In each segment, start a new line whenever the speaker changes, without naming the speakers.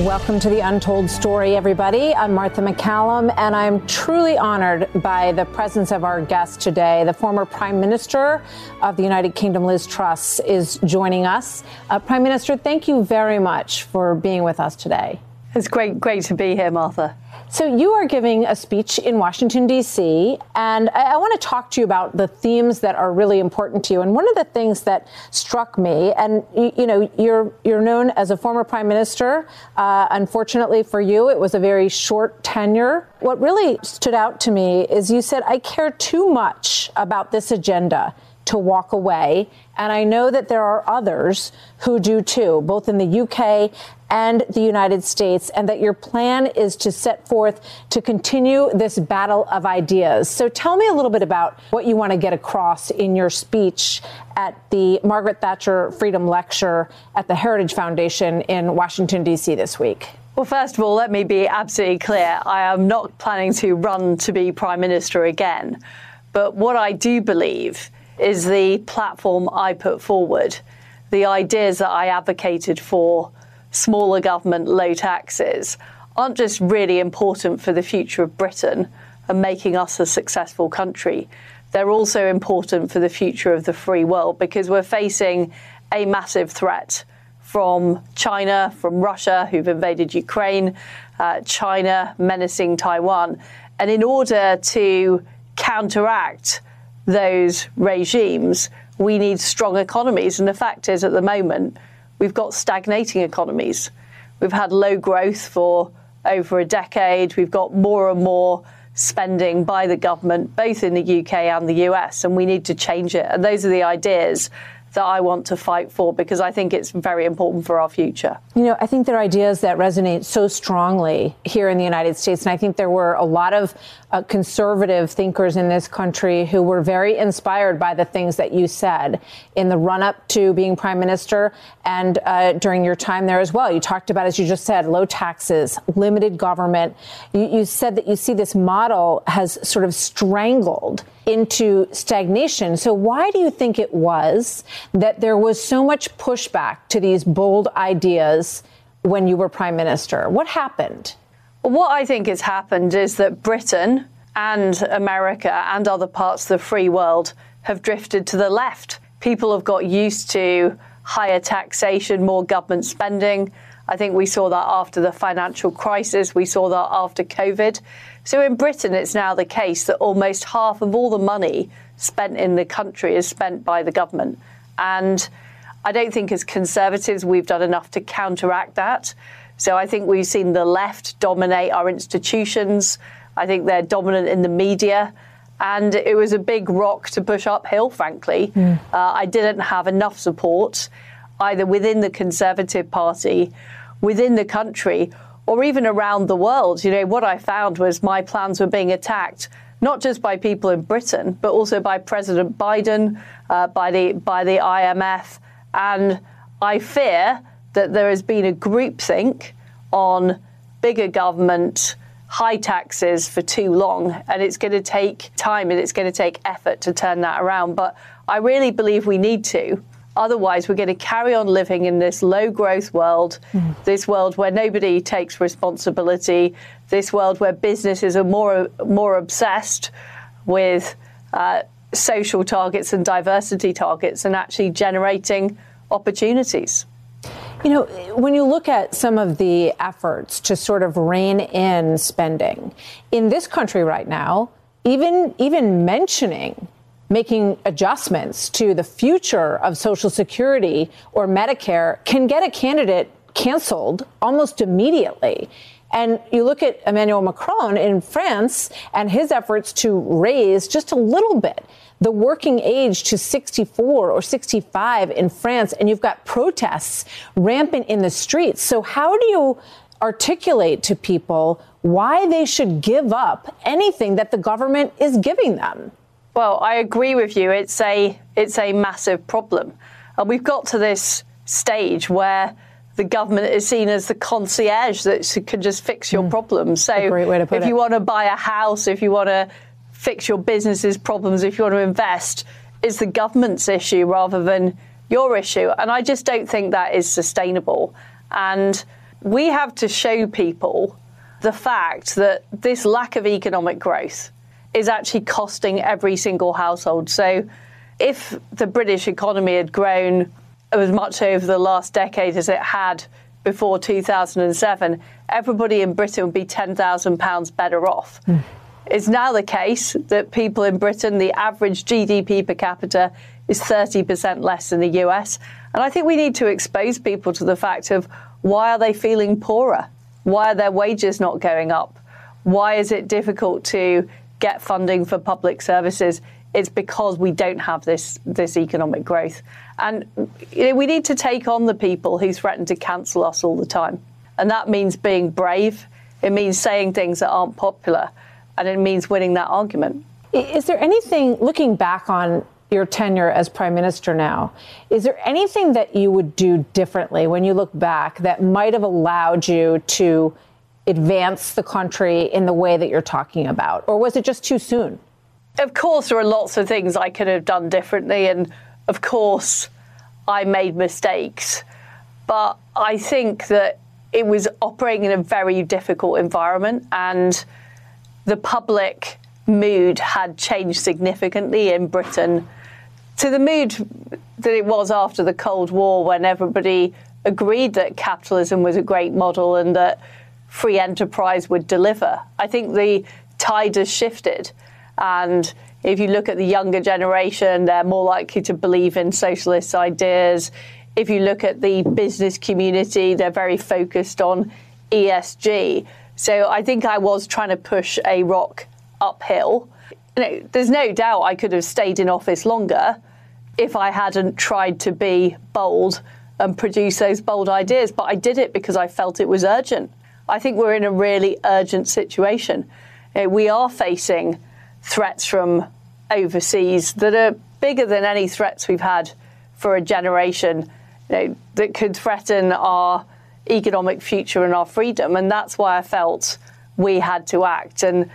Welcome to the Untold Story, everybody. I'm Martha MacCallum, and I'm truly honored by the presence of our guest today. The former Prime Minister of the United Kingdom, Liz Truss, is joining us. Uh, Prime Minister, thank you very much for being with us today.
It's great, great to be here, Martha.
So, you are giving a speech in Washington, D.C., and I, I, want to talk to you about the themes that are really important to you. And one of the things that struck me, and you, you know, you're, you're known as a former prime minister. Uh, unfortunately for you, it was a very short tenure. What really stood out to me is you said, I care too much about this agenda to walk away. And I know that there are others who do too, both in the UK and the United States, and that your plan is to set forth to continue this battle of ideas. So tell me a little bit about what you want to get across in your speech at the Margaret Thatcher Freedom Lecture at the Heritage Foundation in Washington, D.C. this week.
Well, first of all, let me be absolutely clear. I am not planning to run to be Prime Minister again. But what I do believe is the platform I put forward, the ideas that I advocated for, smaller government, low taxes, aren't just really important for the future of Britain and making us a successful country. They're also important for the future of the free world because we're facing a massive threat from China, from Russia, who've invaded Ukraine, uh, China menacing Taiwan. And in order to counteract those regimes, we need strong economies. And the fact is, at the moment, we've got stagnating economies. We've had low growth for over a decade. We've got more and more spending by the government, both in the UK and the US, and we need to change it. And those are the ideas that I want to fight for because I think it's very important for our future.
You know, I think there are ideas that resonate so strongly here in the United States. And I think there were a lot of uh, conservative thinkers in this country who were very inspired by the things that you said in the run up to being prime minister and uh, during your time there as well. You talked about, as you just said, low taxes, limited government. You, you said that you see this model has sort of strangled into stagnation. So, why do you think it was that there was so much pushback to these bold ideas when you were prime minister? What happened?
What I think has happened is that Britain and America and other parts of the free world have drifted to the left. People have got used to higher taxation, more government spending. I think we saw that after the financial crisis, we saw that after COVID. So in Britain, it's now the case that almost half of all the money spent in the country is spent by the government. And I don't think as conservatives we've done enough to counteract that. So I think we've seen the left dominate our institutions. I think they're dominant in the media. And it was a big rock to push uphill, frankly. Mm. Uh, I didn't have enough support either within the Conservative Party, within the country, or even around the world. You know, what I found was my plans were being attacked not just by people in Britain, but also by President Biden, uh, by the by the IMF, and I fear that there has been a groupthink on bigger government, high taxes for too long, and it's going to take time and it's going to take effort to turn that around. But I really believe we need to. Otherwise, we're going to carry on living in this low growth world, mm. this world where nobody takes responsibility, this world where businesses are more, more obsessed with uh, social targets and diversity targets and actually generating opportunities.
You know, when you look at some of the efforts to sort of rein in spending in this country right now, even even mentioning making adjustments to the future of Social Security or Medicare can get a candidate canceled almost immediately. And you look at Emmanuel Macron in France and his efforts to raise just a little bit the working age to 64 or 65 in France, and you've got protests rampant in the streets. So, how do you articulate to people why they should give up anything that the government is giving them?
Well, I agree with you. It's a it's a massive problem, and we've got to this stage where the government is seen as the concierge that can just fix your mm. problems. So, if
it.
you want to buy a house, if you want to fix your business's problems, if you want to invest, is the government's issue rather than your issue. And I just don't think that is sustainable. And we have to show people the fact that this lack of economic growth is actually costing every single household. So, if the British economy had grown as much over the last decade as it had before 2007, everybody in Britain would be £10,000 better off. Mm. It's now the case that people in Britain, the average GDP per capita is 30% less than the US. And I think we need to expose people to the fact of why are they feeling poorer? Why are their wages not going up? Why is it difficult to get funding for public services? It's because we don't have this this economic growth, and you know, we need to take on the people who threaten to cancel us all the time, and that means being brave. It means saying things that aren't popular, and it means winning that argument.
Is there anything looking back on your tenure as prime minister now, is there anything that you would do differently when you look back that might have allowed you to advance the country in the way that you're talking about? Or was it just too soon?
Of course, there are lots of things I could have done differently. And of course, I made mistakes. But I think that it was operating in a very difficult environment and the public mood had changed significantly in Britain to the mood that it was after the Cold War when everybody agreed that capitalism was a great model and that free enterprise would deliver. I think the tide has shifted. And if you look at the younger generation, they're more likely to believe in socialist ideas. If you look at the business community, they're very focused on ESG. So I think I was trying to push a rock uphill. You know, there's no doubt I could have stayed in office longer, if I hadn't tried to be bold and produce those bold ideas. But I did it because I felt it was urgent. I think we're in a really urgent situation. Uh, we are facing threats from overseas that are bigger than any threats we've had for a generation you know, that could threaten our economic future and our freedom. And that's why I felt we had to act. And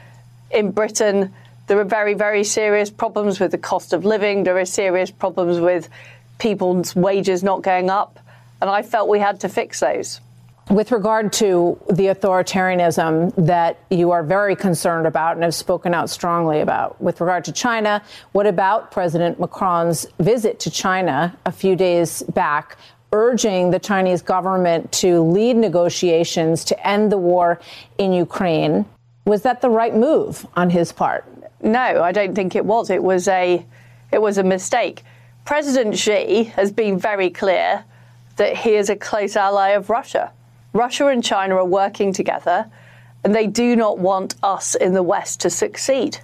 in Britain, there are very, very serious problems with the cost of living. There are serious problems with people's wages not going up. And I felt we had to fix those.
With regard to the authoritarianism that you are very concerned about and have spoken out strongly about, with regard to China, what about President Macron's visit to China a few days back, urging the Chinese government to lead negotiations to end the war in Ukraine? Was that the right move on his part?
No, I don't think it was. It was a it was a mistake. President Xi has been very clear that he is a close ally of Russia. Russia and China are working together, and they do not want us in the West to succeed.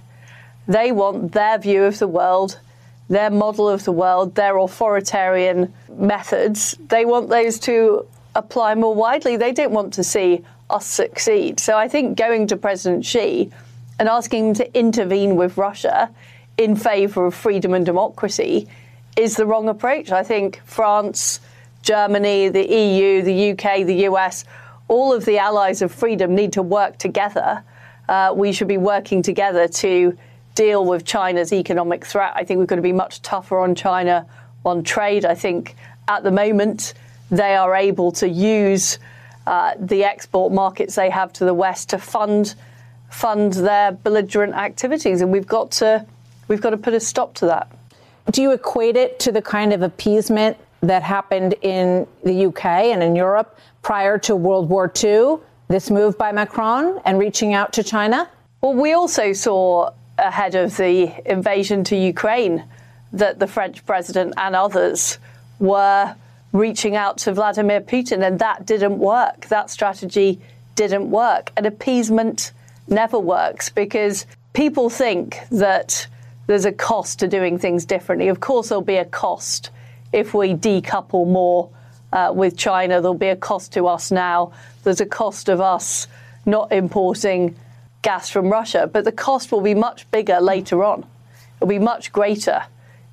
They want their view of the world, their model of the world, their authoritarian methods. They want those to apply more widely. They don't want to see us succeed. So I think going to President Xi and asking him to intervene with Russia in favour of freedom and democracy is the wrong approach. I think France, Germany, the EU, the UK, the US, all of the allies of freedom need to work together. Uh, we should be working together to deal with China's economic threat. I think we're going to be much tougher on China on trade. I think at the moment they are able to use uh, the export markets they have to the West to fund fund their belligerent activities, and we've got to we've got to put a stop to that.
Do you equate it to the kind of appeasement that happened in the UK and in Europe prior to World War II? This move by Macron and reaching out to China?
Well, we also saw ahead of the invasion to Ukraine that the French president and others were reaching out to Vladimir Putin, and that didn't work. That strategy didn't work. And appeasement never works because people think that there's a cost to doing things differently. Of course, there'll be a cost if we decouple more uh, with China. There'll be a cost to us now. There's a cost of us not importing gas from Russia, but the cost will be much bigger later on. It'll be much greater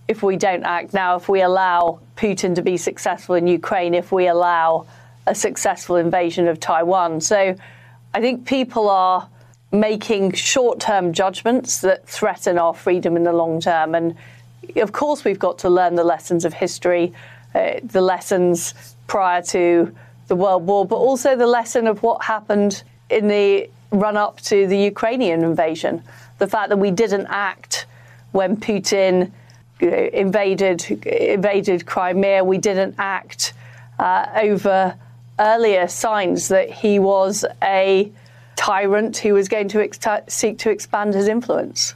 if we don't act now, if we allow Putin to be successful in Ukraine, if we allow a successful invasion of Taiwan. So I think people are making short term judgments that threaten our freedom in the long term. And of course, we've got to learn the lessons of history, uh, the lessons prior to the World War, but also the lesson of what happened in the run up to the Ukrainian invasion. The fact that we didn't act when Putin invaded invaded Crimea, we didn't act uh, over earlier signs that he was a tyrant who was going to ex- seek to expand his influence.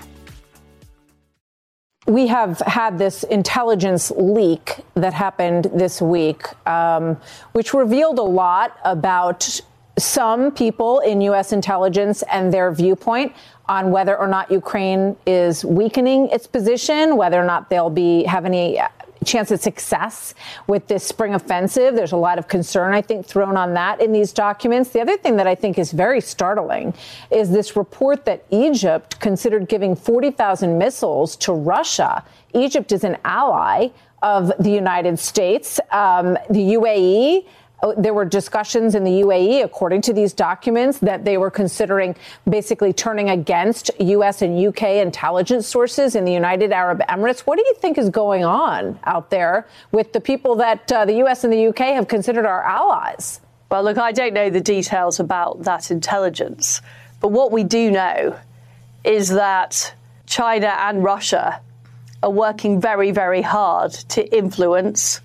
we have had this intelligence leak that happened this week, um, which revealed a lot about some people in U.S. intelligence and their viewpoint on whether or not Ukraine is weakening its position, whether or not they'll be have any chance at success with this spring offensive. There's a lot of concern, I think, thrown on that in these documents. The other thing that I think is very startling is this report that Egypt considered giving 40,000 missiles to Russia. Egypt is an ally of the United States. Um, the UAE there were discussions in the UAE, according to these documents, that they were considering basically turning against U.S. and U.K. intelligence sources in the United Arab Emirates. What do you think is going on out there with the people that uh, the U.S. and the U.K. have considered our allies?
Well, look, I don't know the details about that intelligence, but what we do know is that China and Russia are working very, very hard to influence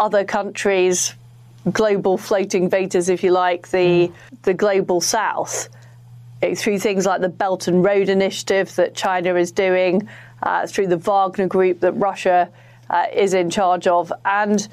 other countries, global floating vedas, if you like, the, mm. the global south through things like the Belt and Road Initiative that China is doing, uh, through the Wagner Group that Russia uh, is in charge of. And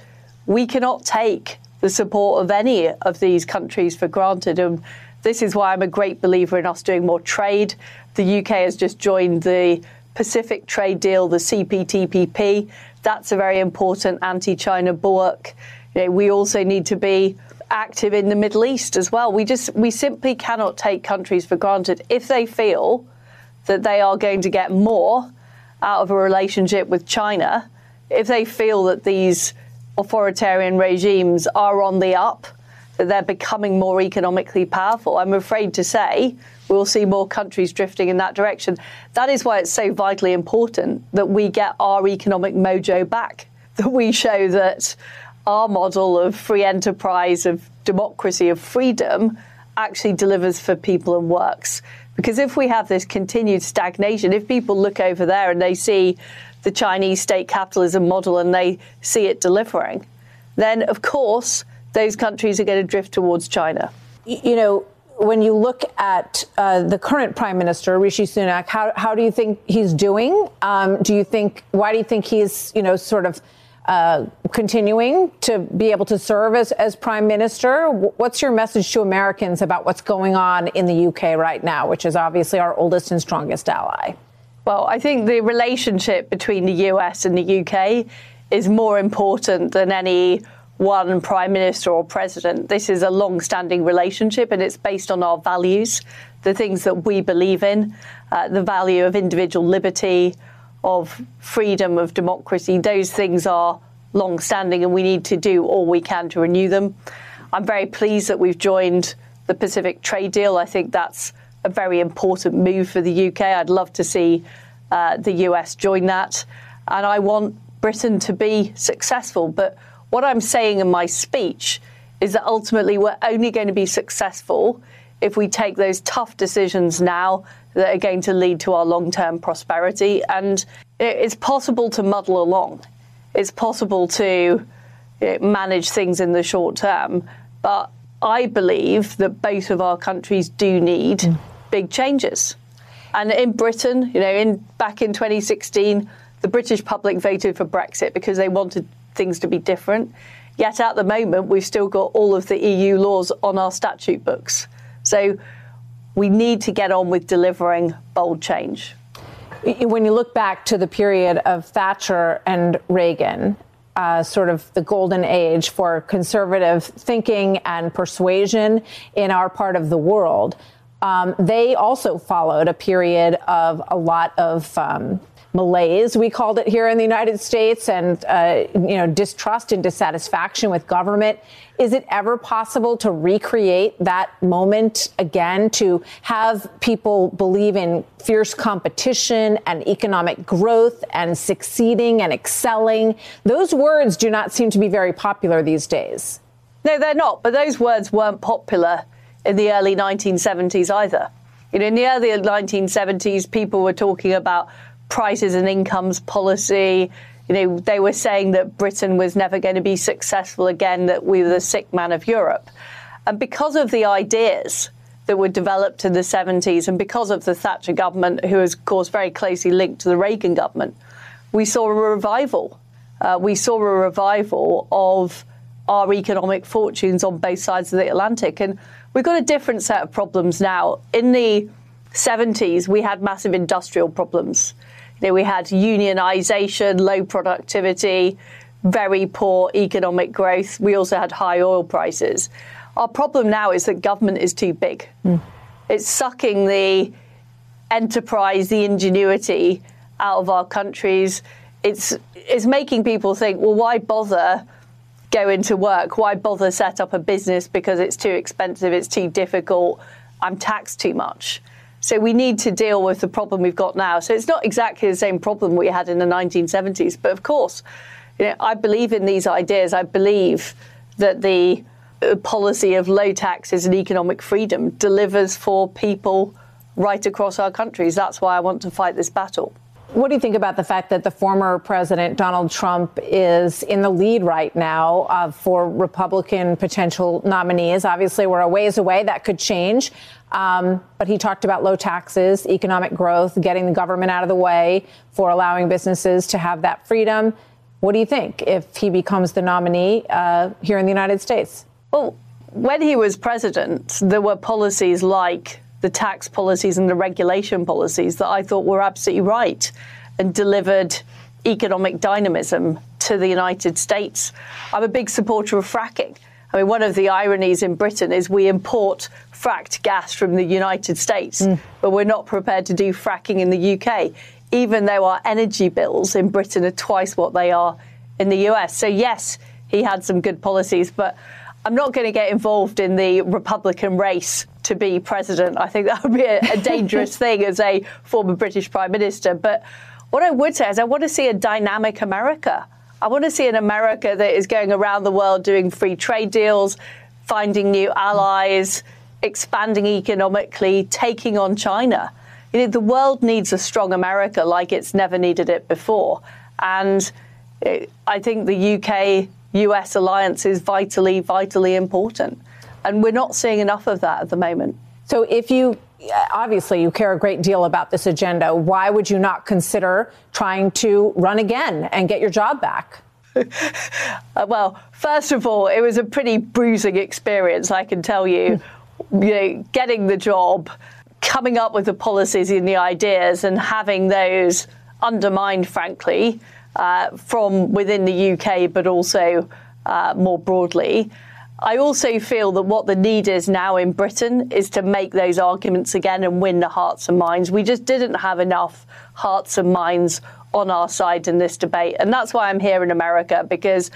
we cannot take the support of any of these countries for granted. And this is why I'm a great believer in us doing more trade. The UK has just joined the Pacific Trade Deal, the CPTPP. That's a very important anti China bulwark. You know, we also need to be active in the Middle East as well. We just we simply cannot take countries for granted if they feel that they are going to get more out of a relationship with China, if they feel that these authoritarian regimes are on the up, that they're becoming more economically powerful, I'm afraid to say we'll see more countries drifting in that direction. That is why it's so vitally important that we get our economic mojo back, that we show that our model of free enterprise, of democracy, of freedom actually delivers for people and works. Because if we have this continued stagnation, if people look over there and they see the Chinese state capitalism model and they see it delivering, then of course those countries are going to drift towards China.
You know, when you look at uh, the current prime minister Rishi Sunak, how how do you think he's doing? Um, do you think why do you think he's you know sort of uh, continuing to be able to serve as, as prime minister. What's your message to Americans about what's going on in the UK right now, which is obviously our oldest and strongest ally?
Well, I think the relationship between the US and the UK is more important than any one prime minister or president. This is a long standing relationship and it's based on our values, the things that we believe in, uh, the value of individual liberty, of freedom, of democracy. Those things are long standing and we need to do all we can to renew them. I'm very pleased that we've joined the Pacific Trade Deal. I think that's a very important move for the UK. I'd love to see uh, the US join that. And I want Britain to be successful. But what I'm saying in my speech is that ultimately we're only going to be successful if we take those tough decisions now, that are going to lead to our long term prosperity. And it's possible to muddle along, it's possible to manage things in the short term. But I believe that both of our countries do need mm. big changes. And in Britain, you know, in back in 2016, the British public voted for Brexit because they wanted things to be different. Yet at the moment, we've still got all of the EU laws on our statute books. So we need to get on with delivering bold change.
When you look back to the period of Thatcher and Reagan, uh, sort of the golden age for conservative thinking and persuasion in our part of the world, um, they also followed a period of a lot of um, malaise, we called it here in the United States, and uh, you know distrust and dissatisfaction with government. Is it ever possible to recreate that moment again? To have people believe in fierce competition and economic growth and succeeding and excelling? Those words do not seem to be very popular these days.
No, they're not. But those words weren't popular in the early 1970s either. You know, in the early 1970s, people were talking about prices and incomes policy. You know, they were saying that Britain was never going to be successful again, that we were the sick man of Europe. And because of the ideas that were developed in the 70s and because of the Thatcher government, who was, of course, very closely linked to the Reagan government, we saw a revival. Uh, we saw a revival of our economic fortunes on both sides of the Atlantic. And we've got a different set of problems now. In the 70s, we had massive industrial problems. We had unionization, low productivity, very poor economic growth. We also had high oil prices. Our problem now is that government is too big. Mm. It's sucking the enterprise, the ingenuity out of our countries. It's, it's making people think, well, why bother going to work? Why bother set up a business because it's too expensive, it's too difficult, I'm taxed too much. So we need to deal with the problem we've got now. So it's not exactly the same problem we had in the 1970s, but of course, you know, I believe in these ideas. I believe that the uh, policy of low taxes and economic freedom delivers for people right across our countries. That's why I want to fight this battle.
What do you think about the fact that the former president, Donald Trump, is in the lead right now uh, for Republican potential nominees? Obviously, we're a ways away. That could change. Um, but he talked about low taxes, economic growth, getting the government out of the way for allowing businesses to have that freedom. What do you think if he becomes the nominee uh, here in the United States?
Well, when he was president, there were policies like the tax policies and the regulation policies that I thought were absolutely right and delivered economic dynamism to the United States. I'm a big supporter of fracking. I mean, one of the ironies in Britain is we import fracked gas from the United States, mm. but we're not prepared to do fracking in the UK, even though our energy bills in Britain are twice what they are in the US. So, yes, he had some good policies, but I'm not going to get involved in the Republican race to be president. I think that would be a, a dangerous thing as a former British Prime Minister. But what I would say is I want to see a dynamic America. I want to see an America that is going around the world doing free trade deals, finding new allies, expanding economically, taking on China. You know, the world needs a strong America like it's never needed it before. And eh, I think the UK US alliance is vitally, vitally important. And we're not seeing enough of that at the moment.
So if you obviously you care a great deal about this agenda, why would you not consider trying to run again and get your job back?
uh, well, first of all, it was a pretty bruising experience, I can tell you. you know, getting the job, coming up with the policies and the ideas, and having those undermined, frankly, uh, from within the UK, but also uh, more broadly. I also feel that what the need is now in Britain is to make those arguments again and win the hearts and minds. We just didn't have enough hearts and minds on our side in this debate. And that's why I'm here in America, because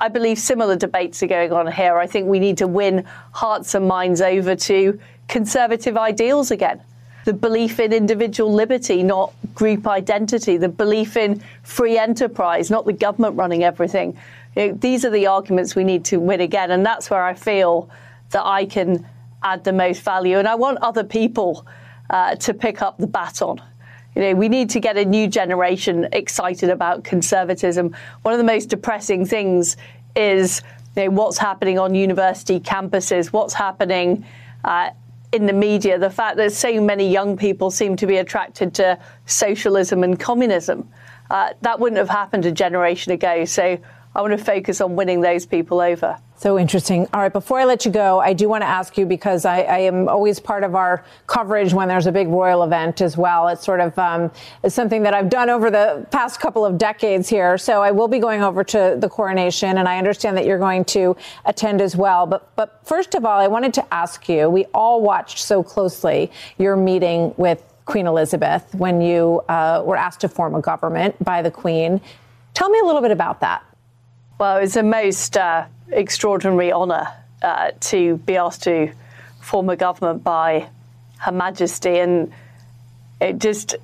I believe similar debates are going on here. I think we need to win hearts and minds over to conservative ideals again the belief in individual liberty, not group identity, the belief in free enterprise, not the government running everything. You know, these are the arguments we need to win again, and that's where I feel that I can add the most value. And I want other people uh, to pick up the baton. You know, we need to get a new generation excited about conservatism. One of the most depressing things is you know, what's happening on university campuses, what's happening uh, in the media, the fact that so many young people seem to be attracted to socialism and communism. Uh, that wouldn't have happened a generation ago. So I want to focus on winning those people over.
So interesting. All right, before I let you go, I do want to ask you because I, I am always part of our coverage when there's a big royal event as well. It's sort of um, it's something that I've done over the past couple of decades here. So I will be going over to the coronation, and I understand that you're going to attend as well. But but first of all, I wanted to ask you. We all watched so closely your meeting with Queen Elizabeth when you uh, were asked to form a government by the Queen. Tell me a little bit about that.
Well, it was a most uh, extraordinary honour uh, to be asked to form a government by Her Majesty, and it just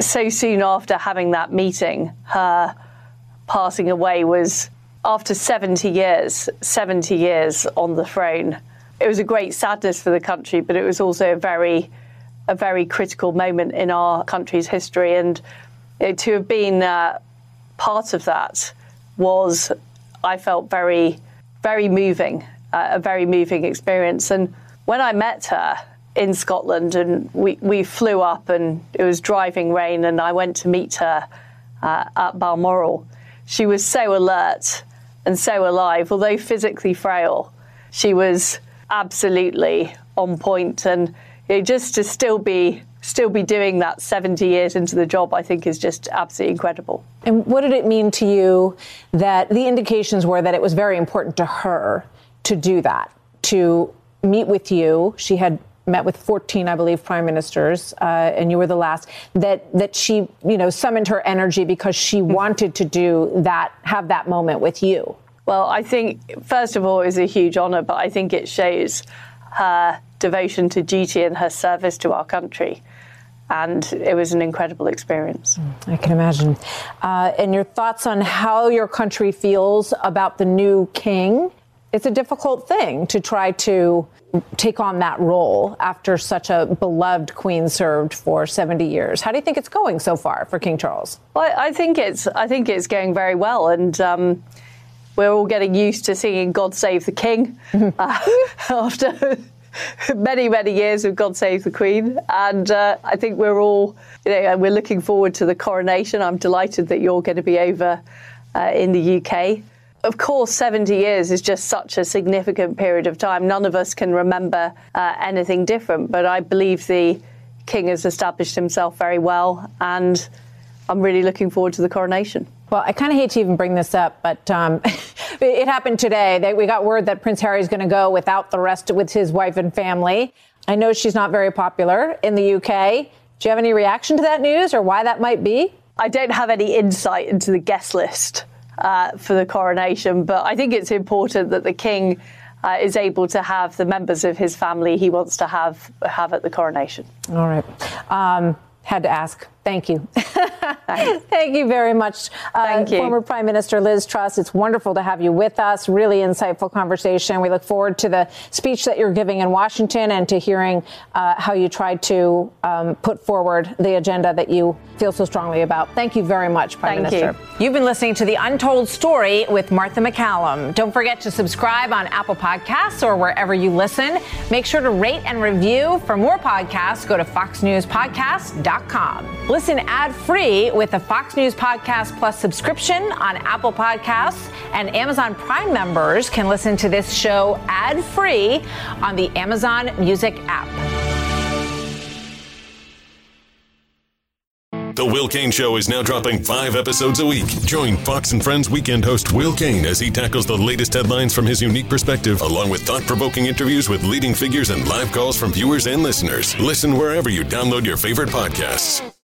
so soon after having that meeting, her passing away was after 70 years, 70 years on the throne. It was a great sadness for the country, but it was also a very, a very critical moment in our country's history, and you know, to have been uh, part of that was I felt very, very moving, uh, a very moving experience. And when I met her in Scotland, and we, we flew up, and it was driving rain, and I went to meet her uh, at Balmoral, she was so alert and so alive, although physically frail. She was absolutely on point, and you know, just to still be still be doing that 70 years into the job, I think is just absolutely incredible.
And what did it mean to you that the indications were that it was very important to her to do that, to meet with you? She had met with 14, I believe, prime ministers, uh, and you were the last. That that she, you know, summoned her energy because she mm-hmm. wanted to do that, have that moment with you.
Well, I think first of all, it was a huge honour, but I think it shows her devotion to duty and her service to our country and it was an incredible experience.
I can imagine. Uh, and your thoughts on how your country feels about the new king? It's a difficult thing to try to take on that role after such a beloved queen served for 70 years. How do you think it's going so far for King Charles?
Well, I think it's I think it's going very well, and um, we're all getting used to singing "God Save the King" uh, after many, many years of God Save the Queen. And uh, I think we're all, you know, we're looking forward to the coronation. I'm delighted that you're going to be over uh, in the UK. Of course, 70 years is just such a significant period of time. None of us can remember uh, anything different, but I believe the King has established himself very well, and I'm really looking forward to the coronation.
Well, I kind of hate to even bring this up, but um, it happened today. They, we got word that Prince Harry is going to go without the rest with his wife and family. I know she's not very popular in the UK. Do you have any reaction to that news or why that might be?
I don't have any insight into the guest list uh, for the coronation, but I think it's important that the king uh, is able to have the members of his family he wants to have have at the coronation.
All right. Um, had to ask. Thank you. Thank you very much,
uh, you.
former Prime Minister Liz Truss. It's wonderful to have you with us. Really insightful conversation. We look forward to the speech that you're giving in Washington and to hearing uh, how you tried to um, put forward the agenda that you feel so strongly about. Thank you very much, Prime
Thank
Minister.
You.
You've been listening to The Untold Story with Martha MacCallum. Don't forget to subscribe on Apple Podcasts or wherever you listen. Make sure to rate and review. For more podcasts, go to foxnewspodcast.com. Listen ad free with a Fox News Podcast Plus subscription on Apple Podcasts, and Amazon Prime members can listen to this show ad free on the Amazon Music app.
The Will Cain Show is now dropping five episodes a week. Join Fox and Friends weekend host Will Cain as he tackles the latest headlines from his unique perspective, along with thought provoking interviews with leading figures and live calls from viewers and listeners. Listen wherever you download your favorite podcasts.